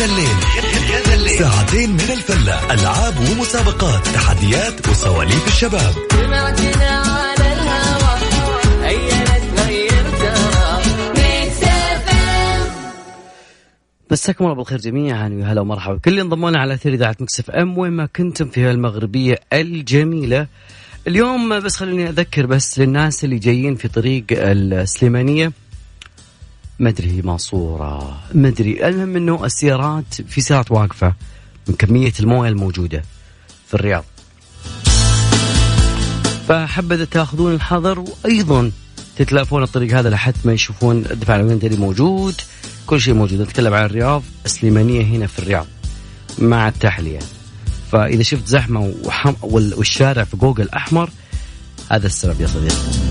ذا الليل. يا ذا الليل ساعتين من الفلة. ألعاب ومسابقات تحديات وسواليف الشباب. مساكم الله بالخير جميعا. ويا هلا ومرحبا. بكل اللي انضمونا على أثير إذاعة Mix FM وين ما كنتم في المغربية الجميلة. اليوم بس خليني أذكر بس للناس اللي جايين في طريق السليمانية. ما أدري ماسوره ما أدري. المهم إنه السيارات في سيارات واقفة من كمية الموية الموجودة في الرياض. فحبذا تأخذون الحذر وأيضا تتلافون الطريق هذا لحد ما يشوفون الدفاع العنتري موجود. كل شيء موجود. نتكلم عن الرياض السليمانية هنا في الرياض مع التحلية. فإذا شفت زحمة والشارع في جوجل أحمر هذا السبب يا صديقي.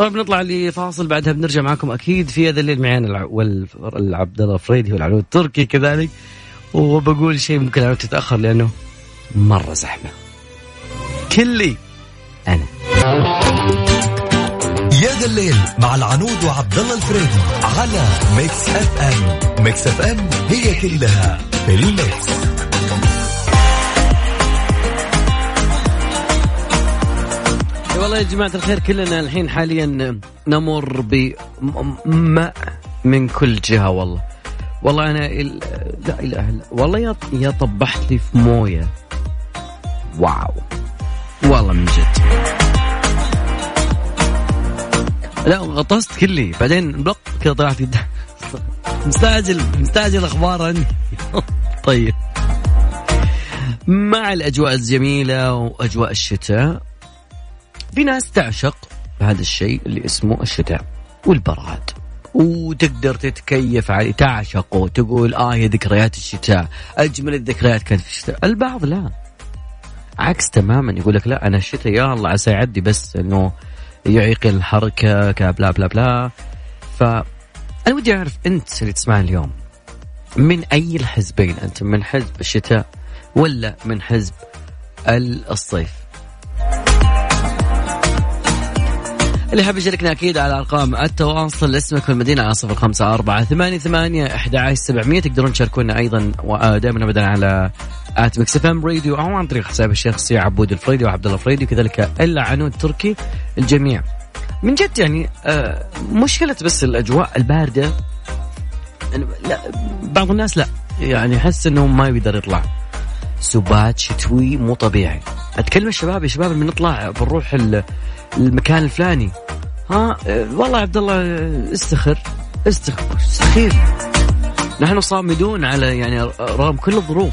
طيب نطلع لفاصل بعدها بنرجع معكم أكيد في هذا الليل. معنا وعبد الله الفريدي والعنود التركي كذلك. وبقول شيء ممكن العنود تتأخر لأنه مرة زحمة. كلي. أنا. يا ذا الليل مع العنود وعبد الله الفريدي على Mix FM. Mix FM هي كلها في الميكس. والله يا جماعة الخير كلنا الحين حاليا نمر بماء من كل جهة والله والله أنا ال... لا إله إلا والله يا طبحت لي في موية واو والله من جد لا غطست كلي بعدين بلق كذا طلعت مستعجل مستعجل أخبار عني طيب مع الاجواء الجميله واجواء الشتاء في ناس تعشق هذا الشيء اللي اسمه الشتاء والبراد. وتقدر تتكيف عليه تعشقه تقول آه يا ذكريات الشتاء أجمل الذكريات كانت في الشتاء. البعض لا. عكس تماما يقول لك لا أنا الشتاء يا الله عسى يعدي بس إنه يعيقل الحركة كبلا بلا بلا ف أنا ودي أعرف أنت اللي تسمعني اليوم. من أي الحزبين أنت؟ من حزب الشتاء ولا من حزب الصيف؟ اللي حاب يشاركنا أكيد على أرقام التواصل. اسمك والمدينة على صفر خمسة أربعة ثمانية ثمانية أحد سبعمية. تقدرون تشاركونا أيضا دائما ابدا على at Mix FM Radio أو عن طريق حساب الشخصي عبود الفريدي وعبد الله الفريدي. وكذلك العنود تركي الجميع. من جد يعني آه مشكلة بس الأجواء الباردة. لا بعض الناس لا يعني احس انه ما يقدر يطلع. سبات شتوي مو طبيعي. أتكلم الشباب يا شباب بنطلع بنروح المكان الفلاني. ها آه، والله عبد الله آه، استخر استخر سخير. نحن صامدون على يعني رغم كل الظروف.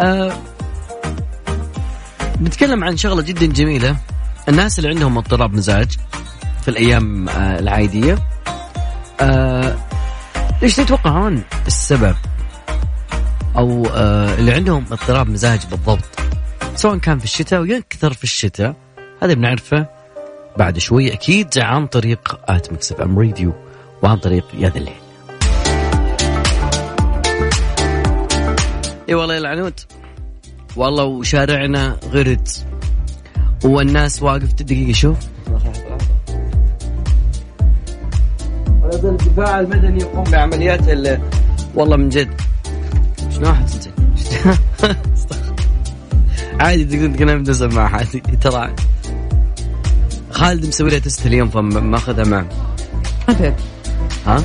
أه بنتكلم عن شغلة جدا جميلة. الناس اللي عندهم اضطراب مزاج في الأيام أه العادية. أه إيش تتوقعون؟ السبب أو أه اللي عندهم اضطراب مزاج بالضبط سواء كان في الشتاء ويكثر في الشتاء هذا بنعرفه بعد شوي أكيد عن طريق آت مكسب إم راديو وعن طريق يا ذا الليل. إي والله يا العنود. والله وشارعنا غرد. والناس واقف دقيقة شوف الدفاع المدني يقوم بعمليات ال... والله من جد. شنو انت؟ عادي تقدر تقول بدون سماعة عادي ترى خالد مسوي له تست اليوم فماخذها معه. خالد ها؟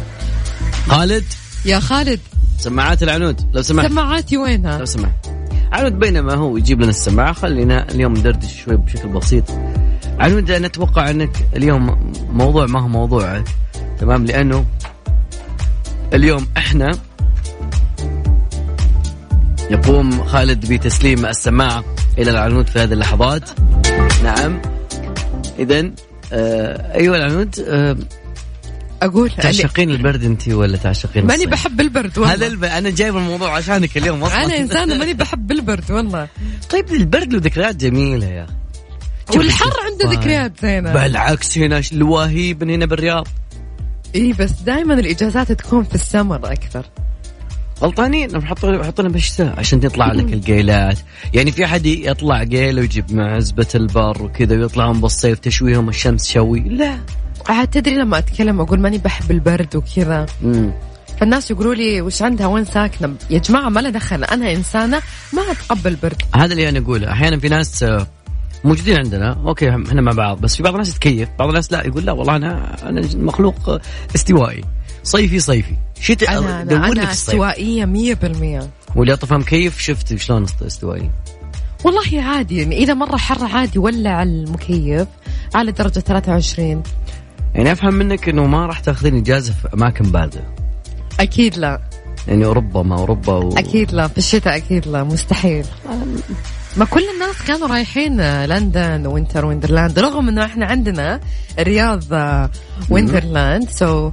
خالد؟ يا خالد. سماعات العنود. لو سمحت. سماعاتي وينها؟ لو سمحت. عنود بينما هو يجيب لنا السماعة. خلينا اليوم ندردش شوي بشكل بسيط. عنود أنا أتوقع أنك اليوم موضوع ما هو موضوعك تمام؟ لأنه اليوم إحنا يقوم خالد بتسليم السماعة إلى العنود في هذه اللحظات. نعم. إذا آه أيها العنود آه أقول تعشقين البرد انت ولا تعشقين ماني بحب البرد والله. هذا الب... أنا جايب الموضوع عشانك اليوم أصلا أنا إنسانة ماني بحب البرد والله. طيب البرد له ذكريات جميلة يا أخي. والحر عنده ذكريات زينة. بالعكس هنا الوهيب هنا بالرياض. اي بس دائما الإجازات تكون في السمر أكثر. غلطانين بحط بحط لهم بالشتاء عشان تطلع لك القيلات. يعني في أحد يطلع قيل ويجيب مع عزبة البر وكذا ويطلعون بالصيف تشويهم الشمس شوي. لا. عاد تدري لما أتكلم أقول ماني بحب البرد وكذا. فالناس يقولوا لي وش عندها وين ساكنة؟ يا جماعة ما لها دخل أنا إنسانة ما أتقبل برد. هذا اللي أنا أقوله. أحيانا في ناس موجودين عندنا. أوكي إحنا مع بعض. بس في بعض الناس يتكيف بعض الناس لا يقول لا والله أنا أنا مخلوق آه، استوائي. صيفي صيفي. شتاء أنا أنا, أنا استوائية 100% واللي أطفى مكيف شفت شلون است- استوائي؟ والله عادي يعني إذا مرة حر عادي ولع المكيف على درجة 23 يعني أفهم منك إنه ما راح تأخذين إجازة في أماكن باردة. أكيد لا. يعني أوروبا ما أوروبا و... أكيد لا في الشتاء أكيد لا مستحيل. ما كل الناس كانوا رايحين لندن Winter Wonderland رغم إنه إحنا عندنا الرياض Wonderland so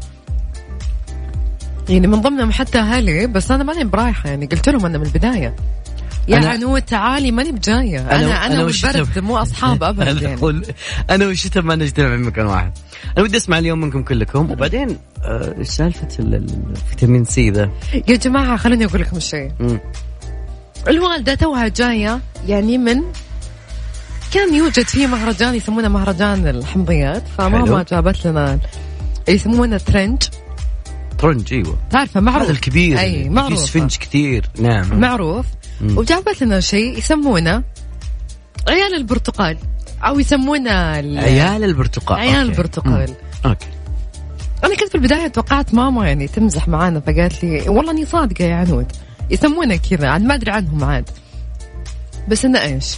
يعني من ضمنهم حتى أهلي بس أنا ماني برايحة يعني قلت لهم أنا من البداية. يا أنا- عنود تعالي ماني بجاية. أنا أنا, أنا والبرد مو أصحاب أبد أنا يعني. أنا والشتاء ما نجتمع في مكان واحد. أنا ودي أسمع اليوم منكم كلكم. وبعدين آه، سالفة ال- ال- الفيتامين سي ذا؟ يا جماعة خلوني أقول لكم شيء. مم. الوالدة توها جاية يعني من كان يوجد في مهرجان يسمونه مهرجان الحمضيات فماما. جابت لنا يسمونه ترنج. ترنج إيوه. تعرفه؟ معروف. هذا الكبير أي معروف. سفنج كثير. نعم. معروف. مم. وجابت لنا شيء يسمونه عيال البرتقال أو يسمونه ال- عيال البرتقال. عيال okay. البرتقال. مم. okay. أنا كنت في البدايه توقعت ماما يعني تمزح معانا فقالت لي والله أني صادقة يا عنود. يسمونه كذا عاد ما أدري عنهم عاد. بس إنه إيش؟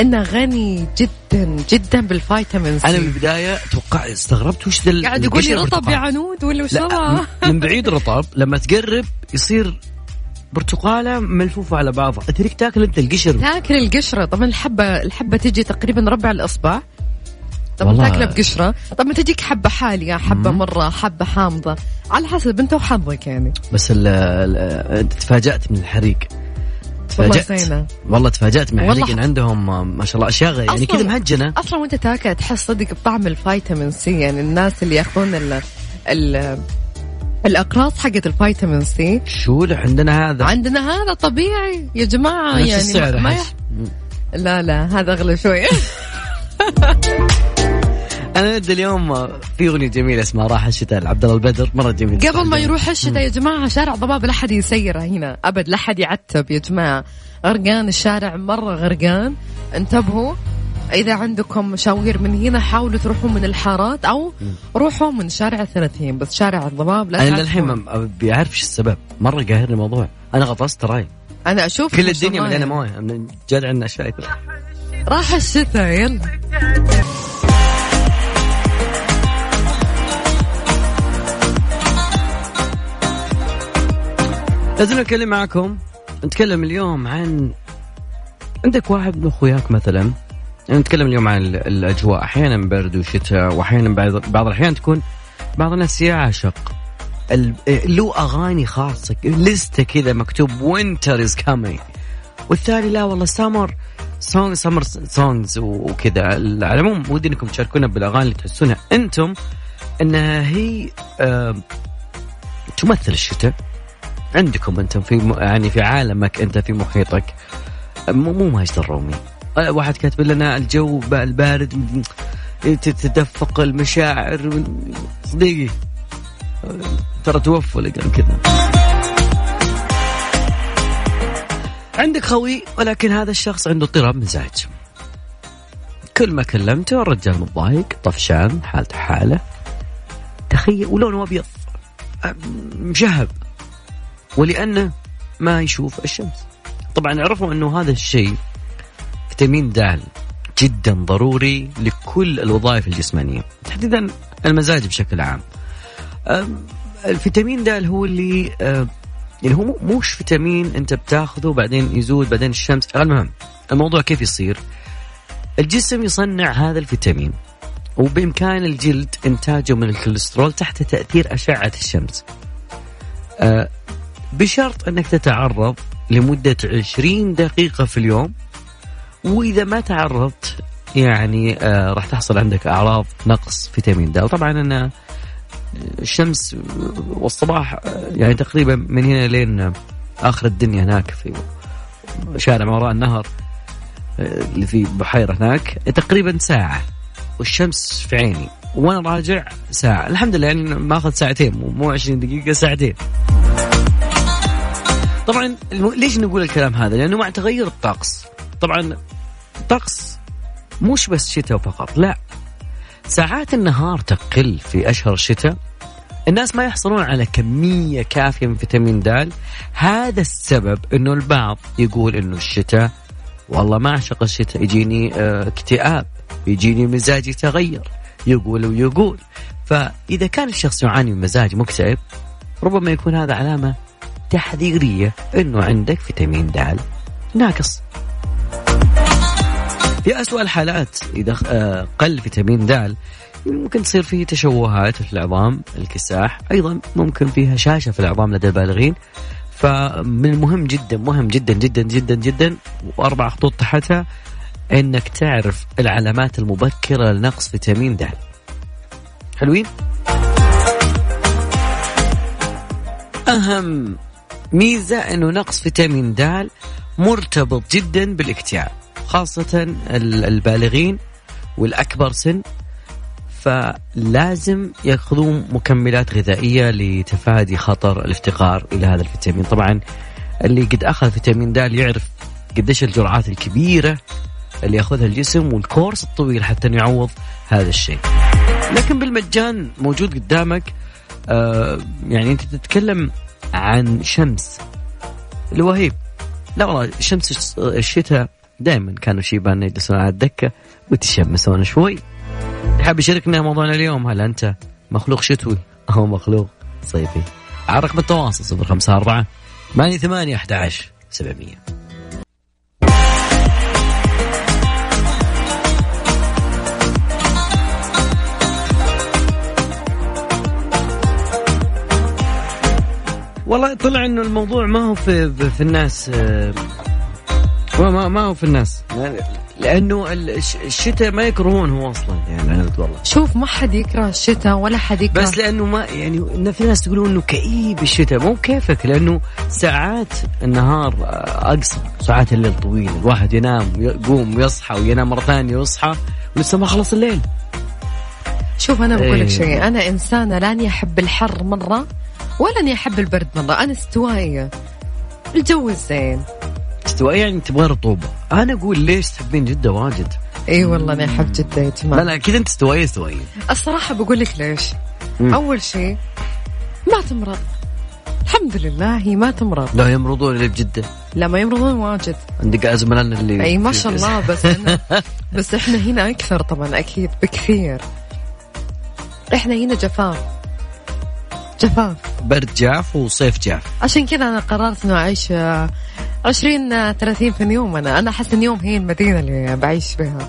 إنه غني جدا جدا بالفيتامين سي. أنا من البداية توقعت استغربت وش ذا قاعد يقول لي رطب يا. عنود ولا وش من بعيد رطب لما تقرب يصير برتقالة ملفوفة على بعضها. تريك تاكل أنت القشر؟ تاكل القشرة. طبعا الحبة الحبة تجي تقريبا ربع الإصبع. طبعا. تاكلها بقشرة؟ طبعا تجيك حبة حالية حبة مم. مرة حبة حامضة. على حسب انت وحظك يعني. بس ال ال انت تفاجأت من الحريق. زينة. والله تفاجأت من والله عندهم ما شاء الله أشياء غ- يعني كذا مهجنة. أصلا وأنت تاكل تحس صدق بطعم الفيتامين سي. يعني الناس اللي يأخذون ال ال الأقراص حقت الفيتامين سي. شو عندنا هذا؟ عندنا هذا طبيعي يا جماعة. يعني ما, ما. يح... لا لا هذا أغلى شوية أنا ودي اليوم في أغنية جميلة اسمها راح الشتاء لعبد الله البدر مرة جميلة. قبل ما يروح الشتاء يا جماعة شارع ضباب لا احد يسيره هنا. أبد لا احد يعتب يا جماعة. غرقان الشارع مرة غرقان. انتبهوا إذا عندكم مشاوير من هنا حاولوا تروحون من الحارات أو روحوا من شارع الثلاثين بس شارع الضباب لا أنا تعرفون. للحين ما- أعرف إيش السبب. مرة قاهرني الموضوع. أنا غطست تراي. أنا أشوف كل الدنيا يعني. مويه. من جد عندنا كثير. راح الشتاء يلا. لازم نتكلم معكم نتكلم اليوم عن عندك واحد من أخوياك مثلا نتكلم اليوم عن ال- الأجواء أحيانا برد وشتاء واحيانا بعض الأحيان تكون بعض الناس يعشق له أغاني خاصة لستة كذا مكتوب winter is coming والثاني لا والله summer song summer songs وكذا. على العموم ودي إنكم تشاركونا بالأغاني اللي تحسونها أنتم انها هي آه تمثل الشتاء. عندكم أنتم في م- يعني في عالمك أنت في محيطك. مو مو ماجد الرومي. آه، واحد كاتب لنا الجو البارد تتدفق المشاعر صديقي ترى توفوا قال كذا. عندك خوي ولكن هذا الشخص عنده اضطراب مزاج. كل ما كلمته الرجال متضايق طفشان حالته حالة. تخيل ولونه أبيض. مشهب ولأنه ما يشوف الشمس. طبعا عرفوا أنه هذا الشيء فيتامين د جدا ضروري لكل الوظائف الجسمانية تحديدا المزاج بشكل عام. الفيتامين د هو اللي يعني هو موش فيتامين أنت بتاخذه بعدين يزود بعدين الشمس. المهم الموضوع كيف يصير؟ الجسم يصنع هذا الفيتامين وبإمكان الجلد إنتاجه من الكوليسترول تحت تأثير أشعة الشمس. أه، بشرط أنك تتعرض لمدة 20 دقيقة في اليوم وإذا ما تعرضت يعني آه راح تحصل عندك أعراض نقص فيتامين د. طبعا أنا الشمس والصباح آه، يعني تقريبا من هنا لين آخر الدنيا هناك في شارع ما وراء النهر آه، اللي في بحيرة هناك تقريبا ساعة والشمس في عيني. وأنا راجع ساعة. الحمد لله يعني ماخذ ساعتين مو 20 دقيقة ساعتين. طبعا ليش نقول الكلام هذا؟ لأنه مع تغير الطقس طبعا الطقس مش بس شتاء فقط لا. ساعات النهار تقل في أشهر الشتاء. الناس ما يحصلون على كمية كافية من فيتامين د هذا السبب إنه البعض يقول إنه الشتاء والله ما أعشق الشتاء يجيني آه، اكتئاب يجيني مزاجي يتغير يقول ويقول. فإذا كان الشخص يعاني من مزاج مكتئب ربما يكون هذا علامة تحذيرية إنه عندك فيتامين د ناقص. في أسوأ الحالات إذا آه، قل فيتامين د ممكن تصير فيه تشوهات في العظام الكساح أيضا ممكن فيه هشاشة في العظام لدى البالغين. فمن المهم جدا مهم جدا جدا جدا جدا وأربع خطوط تحتها أنك تعرف العلامات المبكرة لنقص فيتامين د حلوين؟ أهم ميزة أنه نقص فيتامين د مرتبط جدا بالاكتئاب خاصة ال- البالغين والأكبر سن. فلازم يأخذون مكملات غذائية لتفادي خطر الافتقار إلى هذا الفيتامين. طبعا اللي قد أخذ فيتامين د يعرف قديش الجرعات الكبيرة اللي يأخذها الجسم والكورس الطويل حتى يعوض هذا الشيء. لكن بالمجان موجود قدامك آه يعني أنت تتكلم عن شمس. الوهيب. لا والله شمس الشتاء دائما كانوا شيبان يجلسون على الدكة ويتشمسون شوي. حاب يشاركنا موضوعنا اليوم؟ هل أنت مخلوق شتوي أو مخلوق صيفي؟ على رقم التواصل 054 88 11 700 والله طلع إنه الموضوع ما هو في في الناس آه، ما ما, ما هو في الناس. لأنه الش- الشتاء ما يكرهون هو أصلا. يعني أنا والله. شوف ما حد يكره الشتاء ولا حد يكره بس لأنه ما يعني إن في ناس تقولون إنه كئيب الشتاء. مو كيفك لأنه ساعات النهار آه، اقصر ساعات الليل طويل. الواحد ينام يقوم ويصحى وينام مرة ثانية ويصحى ولسه ما خلص الليل. شوف أنا بقول إيه. لك شيء أنا إنسانة لاني أحب الحر مرة ولا أني أحب البرد مرة أنا استوائية. الجو الزين. استوائية يعني تبغى رطوبة. أنا أقول ليش تحبين جدة واجد؟ اي والله أنا أحب جدة يا لا جماعة. لا كذا أنت استوائية استوائية. الصراحة بقول لك ليش؟ مم. أول شيء ما تمرض. الحمد لله هي ما تمرض. لا يمرضون اللي بجدة لا ما يمرضون واجد. عندك زملائنا اللي أي ما شاء الله بس أنا بس إحنا هنا أكثر طبعا أكيد بكثير. إحنا هنا جفاف. جفاف. برد جاف وصيف جاف. عشان كذا أنا قررت إنه أعيش آه، 20 آه، 30 في اليوم. أنا أنا أحس ان يوم هي المدينة اللي بعيش فيها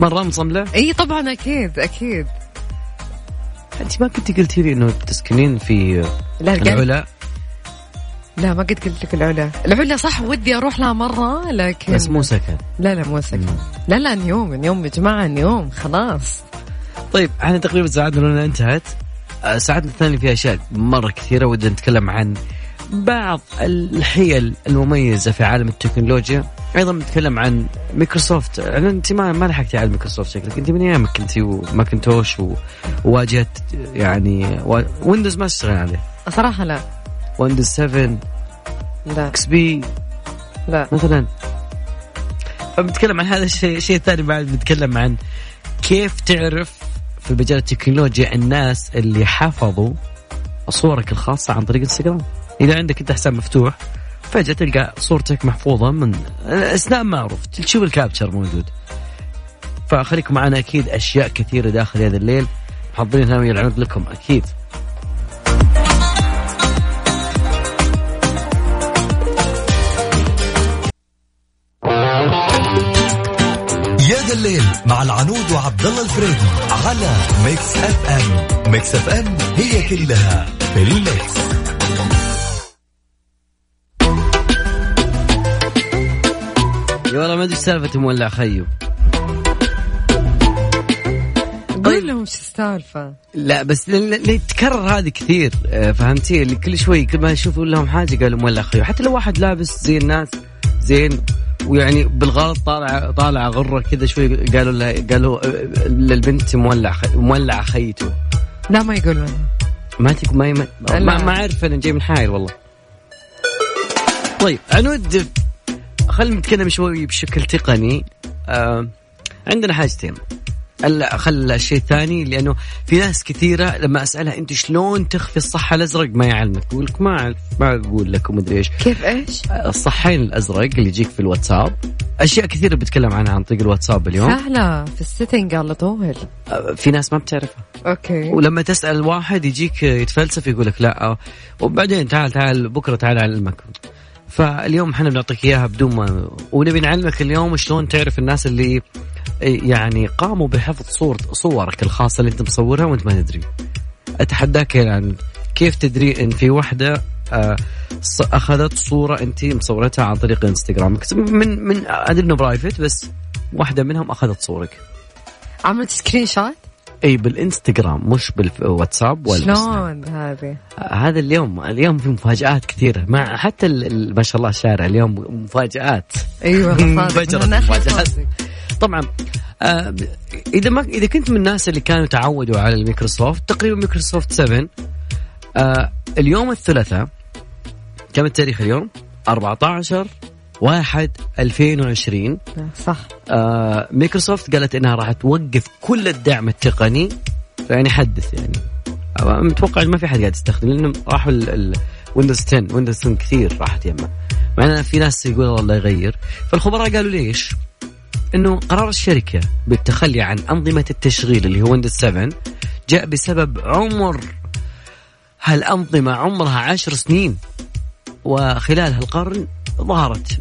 مرة مصملة؟ إي طبعا أكيد أكيد. أنت ما كنت قلتي لي إنه تسكنين في لا العلا؟ لا ما قد قلت لك العلا. العلا صح ودي أروح لها مرة لكن بس مو سكن. لا لا مو سكن. لا لا نيوم نيوم يا جماعة نيوم خلاص. طيب إحنا تقريبا ساعتنا لنا انتهت. آه، ساعتنا الثانية فيها أشياء مرة كثيرة ودنا نتكلم عن بعض الحيل المميزة في عالم التكنولوجيا. أيضا نتكلم عن مايكروسوفت أنا أنت ما ما لحقتي على مايكروسوفت شكلك. أنت من أيامك كنتي وماكنتوش و- وواجهت يعني ويندوز ما تشتغل عليه. صراحة لا. ويندوز 7 لا. إكس بي لا. مثلا. فبنتكلم عن هذا الشيء الشيء الثاني بعد بنتكلم عن كيف تعرف في مجال التكنولوجيا الناس اللي حفظوا صورك الخاصة عن طريق انستغرام إذا عندك أنت حساب مفتوح فجأة تلقى صورتك محفوظة من أثناء معروف تشوف ال capture موجود. فخليكم معنا أكيد أشياء كثيرة داخل هذا الليل. محضرين ناوي العنود لكم أكيد. الليل مع العنود وعبد الله الفريدي على ميكس اف ام. ميكس اف ام هي كلها في الميكس. يا والله ما أدري سالفة مولع خيو قول طيب. لهم شو السالفة. لا بس ل- ل- ل- تكرر هذه كثير آه، فهمتي؟ اللي كل شوي كل ما يشوفوا لهم حاجة قالوا مولع خيو حتى لو واحد لابس زي الناس زين ويعني بالغلط طالع طالع غرة كذا شوي قالوا له قالوا آه، للبنت مولع خي مولع خيته. لا ما يقولون. ما تك ما ما, لا. ما, ما أعرف أنا جاي من حايل والله. طيب عنود خلينا نتكلم شوي بشكل تقني. آه عندنا حاجتين. خل الشيء الثاني لأنه في ناس كثيرة لما أسألها أنت شلون تخفي الصحة الأزرق؟ ما يعلمك يقول لك ما أعرف ما أقول لك ومدري إيش. كيف إيش؟ الصحين الأزرق اللي يجيك في الواتساب. أشياء كثيرة بتكلم عنها عن طريق الواتساب اليوم. سهلة في ال setting على طول. آه، في ناس ما بتعرفها. okay. ولما تسأل واحد يجيك يتفلسف يقول لك لا. وبعدين تعال تعال بكرة تعال اعلمك فاليوم إحنا بنعطيك إياها بدون ما ونبي نعلمك اليوم شلون تعرف الناس اللي يعني قاموا بحفظ صور صورك الخاصة اللي انت مصورها وانت ما تدري. أتحداك الآن كيف تدري إن في وحدة آه، أخذت صورة أنت مصورتها عن طريق إنستغرام؟ من من أدري إنه private بس واحدة منهم أخذت صورك. عملت screenshot؟ إي بالإنستغرام مش بالواتساب ولا. شلون هذه؟ هذا اليوم اليوم في مفاجآت كثيرة مع حتى ما شاء الله الشارع اليوم مفاجآت أيوه. صوتك. طبعا آه إذا ما إذا كنت من الناس اللي كانوا تعودوا على الميكروسوفت تقريبا ميكروسوفت 7 آه اليوم الثلاثاء كم التاريخ اليوم 14 1 2020 صح. آه مايكروسوفت قالت إنها راح توقف كل الدعم التقني. يعني حدث يعني. متوقع ما في حد قاعد يستخدم لأنه راحوا ويندوز 10 ويندوز 10 كثير راحت يمه مع إن في ناس يقول الله يغير. فالخبراء قالوا ليش؟ إنه قرار الشركة بالتخلي عن أنظمة التشغيل اللي هو ويندوز 7 جاء بسبب عمر هالأنظمة عمرها عشر سنين. وخلال هالقرن ظهرت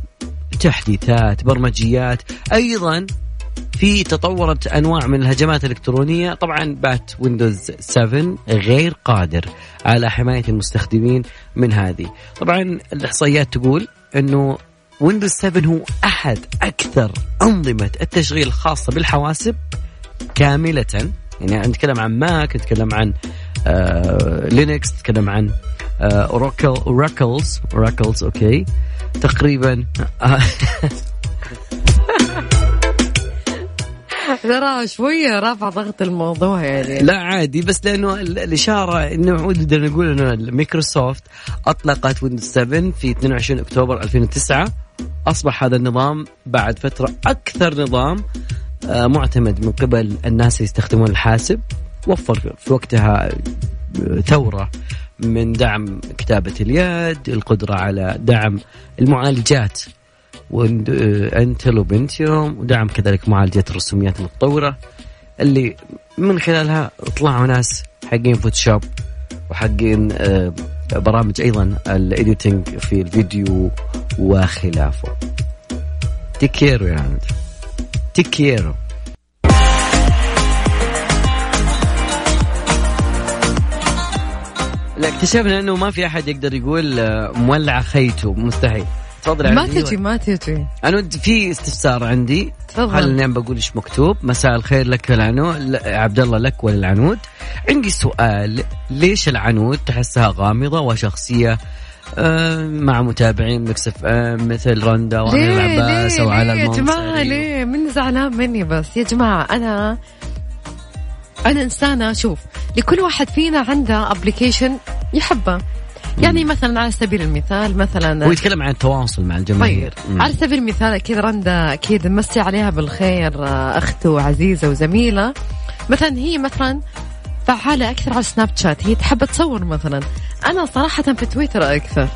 تحديثات برمجيات أيضا في تطورت أنواع من الهجمات الإلكترونية طبعا بات ويندوز 7 غير قادر على حماية المستخدمين من هذه. طبعا الإحصائيات تقول إنه ويندوز 7 هو أحد أكثر أنظمة التشغيل الخاصة بالحواسب كاملة. يعني نتكلم عن ماك نتكلم عن آه لينكس نتكلم عن آه أوراكل أوراكلز أوراكلز okay. تقريبا. ترى شوية رافع ضغط الموضوع يعني. لا عادي بس لأنه ال- الإشارة إنه نقدر نقول إنه مايكروسوفت أطلقت ويندوز 7 في 22 أكتوبر 2009 أصبح هذا النظام بعد فترة أكثر نظام آه، معتمد من قبل الناس اللي يستخدمون الحاسب. وفر في وقتها آه، ثورة. من دعم كتابة اليد القدرة على دعم المعالجات. وند- آه، وبنتيوم ودعم كذلك معالجات الرسوميات المتطورة اللي من خلالها طلعوا ناس حقين فوتوشوب وحقين آه، برامج أيضا ال editing في الفيديو وخلافه. تكيرو يا عمد تكيرو لا اكتشفنا إنه ما في أحد يقدر يقول آه، مولع خيته مستحيل. تفضل ما. تجي ما تجي أنا في استفسار عندي. تفضل. خليني بقول إيش مكتوب؟ مساء الخير لك العنود. عبد الله لك وللعنود عندي سؤال. ليش العنود تحسها غامضة وشخصية آه، مع متابعين مكسف مثل رندا وامير ليه؟ العباس ليه؟ أو على ليه يا المنصري ليه؟ من زعلان مني بس. يا جماعة أنا أنا إنسانة شوف لكل واحد فينا عنده ابلكيشن يحبه. يعني مثلا على سبيل المثال مثلا هو يتكلم عن التواصل مع الجماهير. طيب. على سبيل المثال أكيد رندا أكيد نمسي عليها بالخير آه، أخته وعزيزه وزميلة. مثلا هي مثلا فعالة أكثر على سناب شات هي تحب تصور مثلا. أنا صراحة في تويتر أكثر.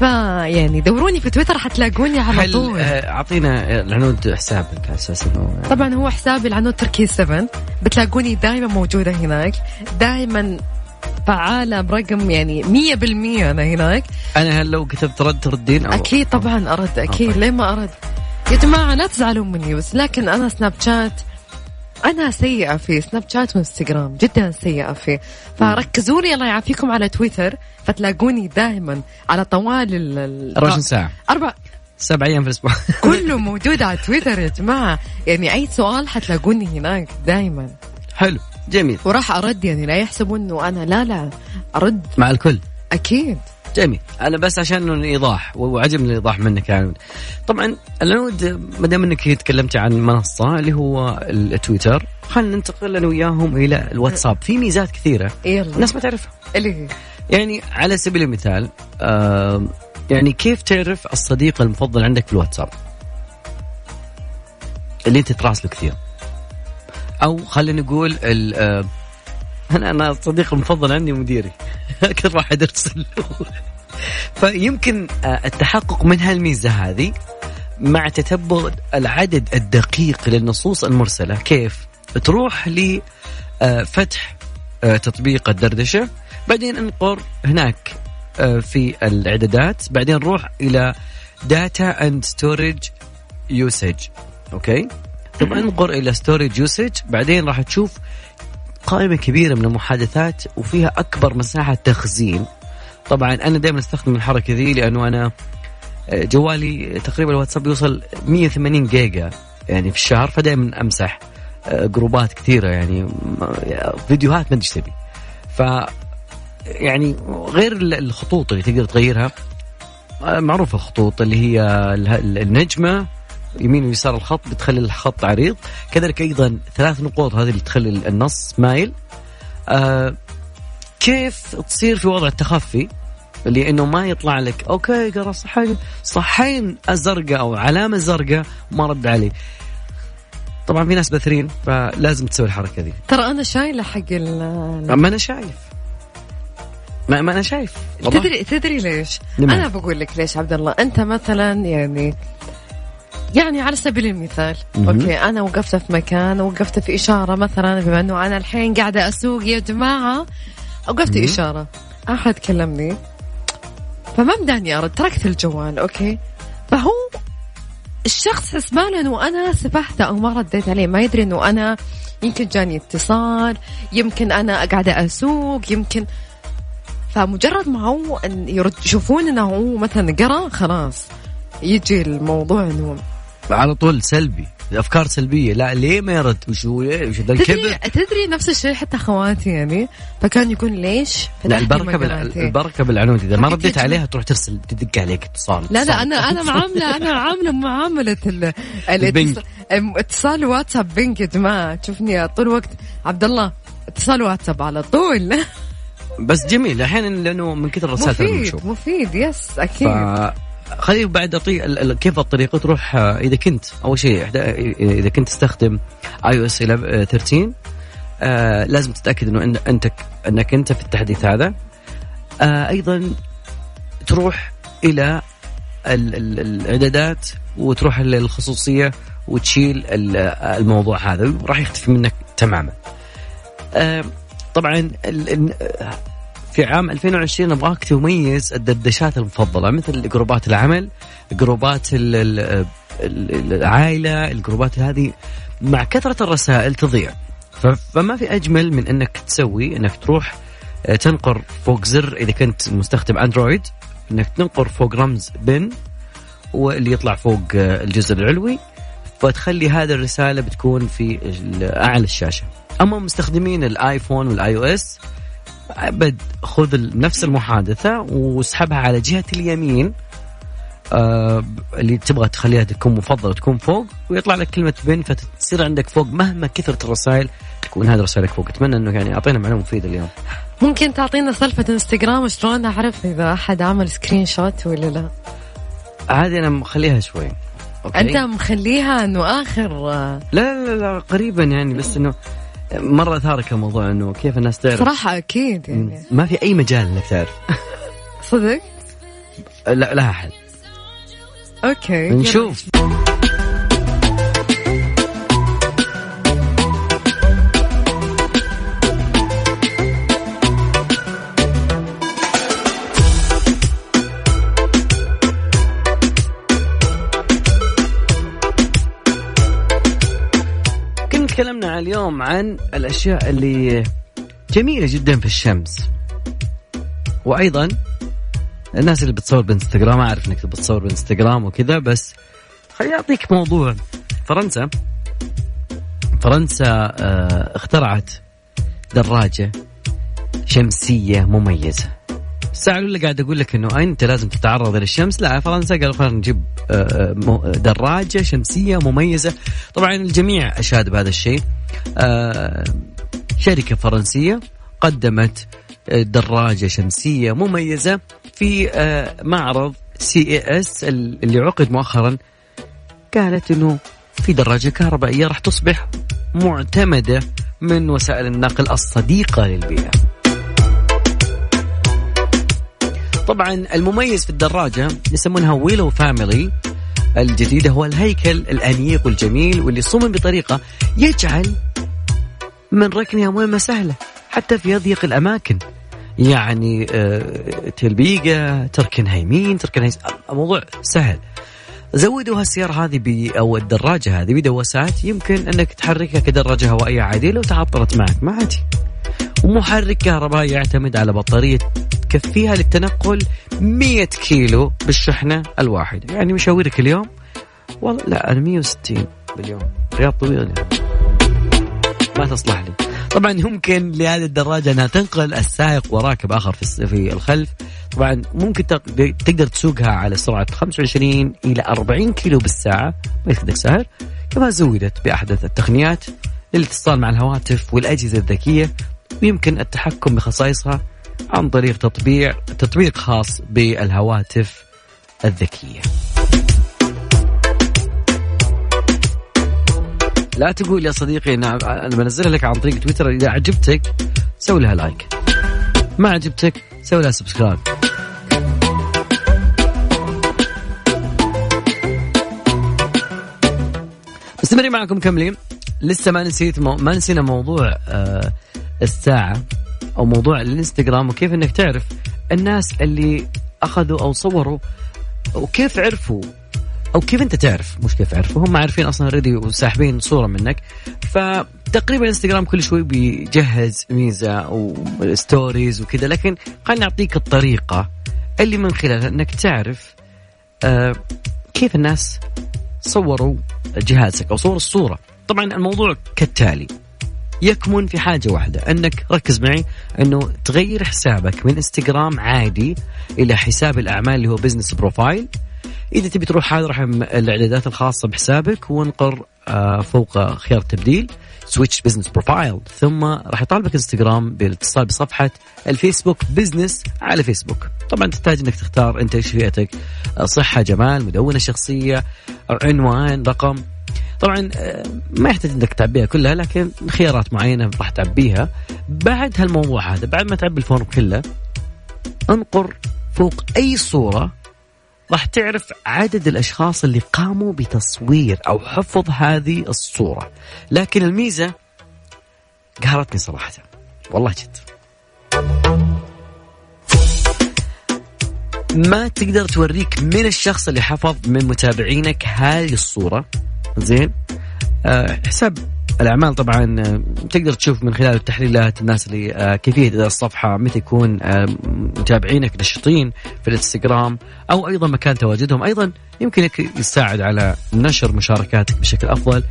فيعني دوروني في تويتر حتلاقوني على طول. آه، أعطينا العنود حسابك على أساس إنه طبعا هو حسابي العنود تركي 7 بتلاقوني دائما موجودة هناك. دائما فعالة برقم يعني 100% أنا هناك. أنا هل لو كتبت رد تردين أو أكيد طبعا أرد أكيد طيب. ليه ما أرد؟ يا جماعة لا تزعلون مني بس لكن أنا سناب شات أنا سيئة فيه سناب شات وإنستغرام جدا سيئة فيه فركزوا لي الله يعافيكم على تويتر فتلاقوني دائما على طوال ال- ال 24 ساعة. أربع سبع أيام في الأسبوع. كله موجود على تويتر يا جماعة. يعني أي سؤال حتلاقوني هناك دائما. حلو. جميل. وراح أرد يعني لا يحسبوا إنه أنا لا لا أرد. مع الكل. أكيد. جميل. أنا بس عشان الإيضاح وعجبني الإيضاح منك يعني. طبعا العنود ما دام إنك تكلمتي عن منصة اللي هو التويتر خلينا ننتقل أنا وياهم إلى الواتساب. في ميزات كثيرة يلا. الناس ما تعرفها. اللي هي؟ يعني على سبيل المثال آه يعني كيف تعرف الصديق المفضل عندك في الواتساب؟ اللي أنت تراسله كثير. أو خلينا نقول أنا أنا الصديق المفضل عندي مديري كل واحد يرسل له. فيمكن آه، التحقق من هالميزة هذه مع تتبع العدد الدقيق للنصوص المرسلة. كيف؟ تروح لفتح تطبيق الدردشة بعدين انقر هناك آه، في الإعدادات بعدين نروح إلى data and storage usage okay؟ ثم انقر إلى storage usage بعدين راح تشوف قائمة كبيرة من المحادثات وفيها أكبر مساحة تخزين. طبعا أنا دائما أستخدم الحركة ذي لأنه أنا آه، جوالي تقريبا الواتساب يوصل 180 جيجا يعني في الشهر فدائما أمسح آه، جروبات كثيرة يعني م- فيديوهات ما أدري إيش تبي. ف يعني غير ال- الخطوط اللي تقدر تغيرها آه، معروفة الخطوط اللي هي ال- النجمة يمين ويسار الخط بتخلي الخط عريض. كذلك أيضا ثلاث نقوط هذه اللي تخلي النص مايل. آه كيف تصير في وضع التخفي؟ اللي انه ما يطلع لك okay قرا صحين صحين الزرقاء أو علامة زرقاء ما رد علي طبعا في ناس بثرين فلازم تسوي الحركة دي ترى أنا شايلة حق ال ما أنا شايف. ما, ما أنا شايف. والله. تدري تدري ليش؟ أنا بقول لك ليش عبد الله أنت مثلا يعني يعني على سبيل المثال. okay أنا وقفت في مكان وقفت في إشارة مثلا بما إنه أنا الحين قاعدة أسوق يا جماعة وقفت مهم. إشارة. أحد كلمني فما مداني أرد تركت الجوال. okay. فهو الشخص حسبان إنه أنا سفحته أو ما رديت عليه. ما يدري إنه أنا يمكن جاني اتصال يمكن أنا قاعدة أسوق يمكن فمجرد ما هو إن يرد يشوفون إنه هو مثلا قرأ خلاص يجي الموضوع إنه على طول سلبي أفكار سلبية. لا ليه ما يرد؟ وش هو؟ وش ذا تدري الكبر تدري نفس الشيء حتى أخواتي يعني؟ فكان يكون ليش؟ لا البركة بال... البركة بالعنود. إذا ما رديت. عليها تروح ترسل تدق عليك اتصال. لا لا. أنا أنا معامله أنا عامله معاملة ال-. الاتصال اتصال واتساب بنك يا جماعة. تشوفني طول الوقت عبد الله اتصال واتساب على طول. بس جميل. أحيانا لأنه من كثر الرسائل مفيد مفيد يس ف أكيد خليني بعد ال- كيف الطريقة تروح آه، إذا كنت أول شيء إذا كنت تستخدم اي أو اس 13 آه لازم تتأكد إنه أنت إنك أنت في التحديث هذا. آه أيضا تروح إلى ال- ال- الإعدادات وتروح للخصوصية وتشيل ال- الموضوع هذا. راح يختفي منك تماما. آه طبعا في عام 2020 أبغاك تميز الدردشات المفضلة مثل جروبات العمل groups ال- ال- ال- العائلة الجروبات هذه مع كثرة الرسائل تضيع. فما في أجمل من إنك تسوي إنك تروح آه، تنقر فوق زر إذا كنت مستخدم أندرويد إنك تنقر فوق رمز pin واللي يطلع فوق آه، الجزء العلوي فتخلي هذه الرسالة بتكون في أعلى الشاشة. أما مستخدمين الآيفون وال iOS أبد خذ نفس المحادثة واسحبها على جهة اليمين آه اللي تبغى تخليها تكون مفضلة تكون فوق ويطلع لك كلمة pin فتصير عندك فوق مهما كثرت الرسائل تكون هذه رسائلك فوق. أتمنى إنه يعني أعطينا معلومة مفيدة اليوم. ممكن تعطينا سالفه انستغرام شلون أعرف إذا أحد عمل screenshot ولا لا؟ هذه أنا مخليها شوي. okay؟ أنت مخليها إنه آخر آه، لا لا لا قريبا يعني بس إنه مرة أثارت الموضوع إنه كيف الناس تعرف؟ صراحة أكيد يعني. ما في أي مجال إنك تعرف. صدق؟ لا لا أحد. أوكي نشوف. تكلمنا اليوم عن الأشياء اللي جميلة جدا في الشمس. وأيضا الناس اللي بتصور بإنستغرام أعرف إنك بتصور بإنستغرام وكذا بس خليني أعطيك موضوع. فرنسا فرنسا آه، اخترعت دراجة شمسية مميزة. الساعة الأولى قاعد أقول لك أنه أنت لازم تتعرض للشمس؟ لا فرنسا قالوا خلينا نجيب آه، آه، دراجة شمسية مميزة. طبعا الجميع أشاد بهذا الشيء. آه، شركة فرنسية قدمت دراجة شمسية مميزة في معرض CES اللي عقد مؤخرا قالت إنه في دراجة كهربائية راح تصبح معتمدة من وسائل النقل الصديقة للبيئة. طبعا المميز في الدراجة يسمونها ويلو فاميلي الجديدة هو الهيكل الأنيق والجميل واللي صمم بطريقة يجعل من ركنها مهمة سهلة حتى في أضيق الأماكن. يعني آه تلبيقة تركنها يمين تركنها يسار الموضوع سهل. زودوا هالسيارة هذه ب أو الدراجة هذه بدواسات. يمكن أنك تحركها كدراجة هوائية عادية لو تعطلت معك ما عادي. ومحرك كهربائي يعتمد على بطارية تكفيها للتنقل 100 كيلو بالشحنة الواحدة. يعني مشاويرك اليوم؟ والله لا أنا 160 باليوم. رياض طويل ما تصلح لي. طبعا يمكن لهذه الدراجة أنها تنقل السائق وراكب آخر في في الخلف. طبعا ممكن تقدر تسوقها على سرعة 25 إلى 40 كيلو بالساعة. ما ياخذك سهل. كما زودت بأحدث التقنيات للاتصال مع الهواتف والأجهزة الذكية. ويمكن التحكم بخصائصها عن طريق تطبيق تطبيق خاص بالهواتف الذكية. لا تقول يا صديقي أنا أنا بنزلها لك عن طريق تويتر إذا عجبتك سوي لها like. ما عجبتك سوي لها subscribe. مستمرين معكم كملين لسه ما نسيت مو... ما نسينا موضوع آه الساعة. أو موضوع الإنستغرام وكيف إنك تعرف الناس اللي أخذوا أو صوروا وكيف عرفوا أو كيف أنت تعرف مش كيف عرفوا هم عارفين أصلا already وساحبين صورة منك. فتقريبا انستغرام كل شوي بيجهز ميزة و stories وكذا لكن خليني أعطيك الطريقة اللي من خلالها إنك تعرف آه كيف الناس صوروا جهازك أو صوروا الصورة. طبعا الموضوع كالتالي. يكمن في حاجة واحدة أنك ركز معي أنه تغير حسابك من إنستغرام عادي إلى حساب الأعمال اللي هو business profile إذا تبي تروح هذا راح الإعدادات الخاصة بحسابك وانقر آه، فوق خيار التبديل switch business profile ثم راح يطالبك إنستغرام بالاتصال بصفحة الفيسبوك business على فيسبوك. طبعا تحتاج إنك تختار أنت إيش فئتك صحة جمال مدونة شخصية عنوان رقم. طبعا آه، ما يحتاج إنك تعبيها كلها لكن خيارات معينة راح تعبيها. بعد هالموضوع هذا بعد ما تعبي ال form كله انقر فوق أي صورة راح تعرف عدد الأشخاص اللي قاموا بتصوير أو حفظ هذه الصورة. لكن الميزة قهرتني صراحة. والله جد. ما تقدر توريك من الشخص اللي حفظ من متابعينك هذه الصورة؟ زين. آه حساب الأعمال طبعا آه، تقدر تشوف من خلال التحليلات الناس اللي آه كيفية اداء الصفحة متى يكون متابعينك نشطين في الإنستغرام أو أيضا مكان تواجدهم. أيضا يمكن يساعد على نشر مشاركاتك بشكل أفضل.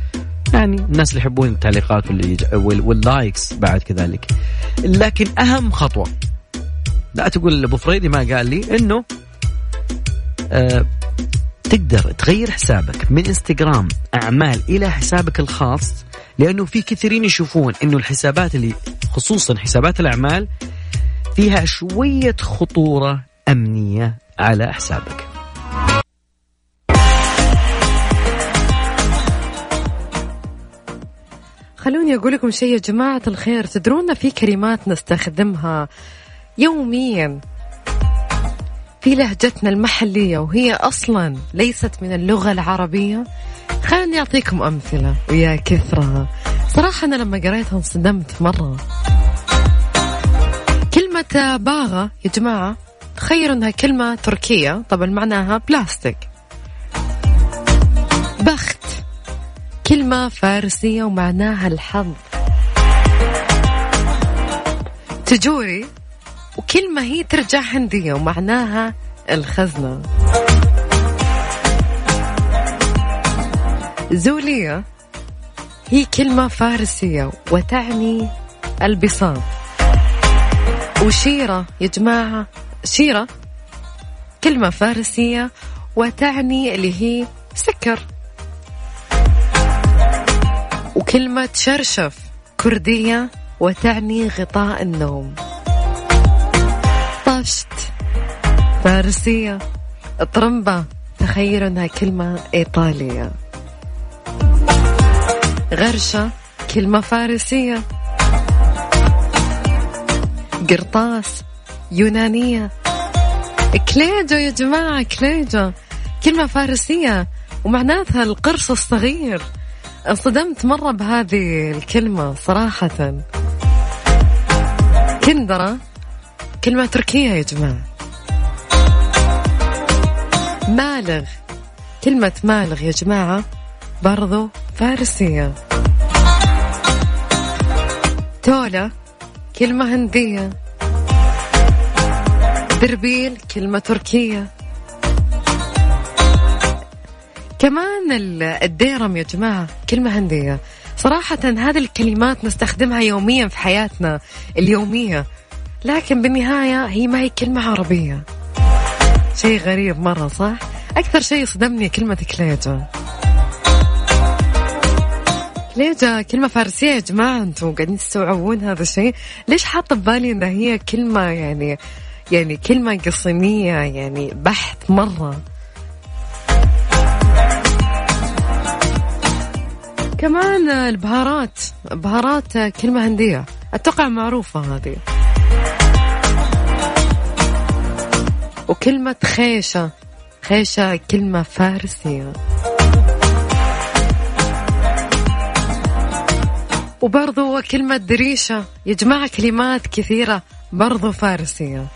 يعني الناس اللي يحبون التعليقات وال likes بعد كذلك. لكن أهم خطوة لا تقول ابو فريدي ما قال لي إنه تقدر تغير حسابك من إنستغرام أعمال إلى حسابك الخاص لأنه في كثيرين يشوفون إنه الحسابات اللي خصوصا حسابات الأعمال فيها شوية خطورة أمنية على حسابك. خلوني أقول لكم شيء يا جماعة الخير تدرون في كلمات نستخدمها يوميا في لهجتنا المحلية وهي أصلا ليست من اللغة العربية. خليني أعطيكم أمثلة ويا كثرة. صراحة أنا لما قريتها انصدمت مرة. كلمة باغة يا جماعة تخيلوا أنها كلمة تركية طبعا معناها بلاستيك بخت. كلمة فارسية ومعناها الحظ. تجوري وكلمة هي ترجع هندية ومعناها الخزنة. زولية هي كلمة فارسية وتعني البساط وشيرة يا جماعة شيرة كلمة فارسية وتعني اللي هي سكر. وكلمة شرشف كردية وتعني غطاء النوم. طشت فارسية. طرمبة تخيلوا انها كلمة إيطالية. غرشة. كلمة فارسية. قرطاس. يونانية. كليجو يا جماعة كليجو. كلمة فارسية. ومعناتها القرص الصغير. انصدمت مرة بهذه الكلمة صراحة. كندرة. كلمة تركية يا جماعة. مالغ. كلمة مالغ يا جماعة برضو فارسية. تولة. كلمة هندية. دربيل كلمة تركية. كمان الديرم يا جماعة. كلمة هندية. صراحة هذه الكلمات نستخدمها يوميا في حياتنا. اليومية. لكن بالنهاية هي ما هي كلمة عربية. شيء غريب مرة صح؟ أكثر شيء صدمني كلمة كليجة كليجة كلمة فارسية يا جماعة أنتم قاعدين تستوعبون هذا الشيء. ليش حاطة ببالي أن هي كلمة يعني يعني كلمة قصيمية يعني بحث مرة؟ كمان البهارات بهارات كلمة هندية. أتوقع معروفة هذه. وكلمة خيشة. خيشة كلمة فارسية. وبرضو كلمة دريشة. يا جماعة كلمات كثيرة برضو فارسية.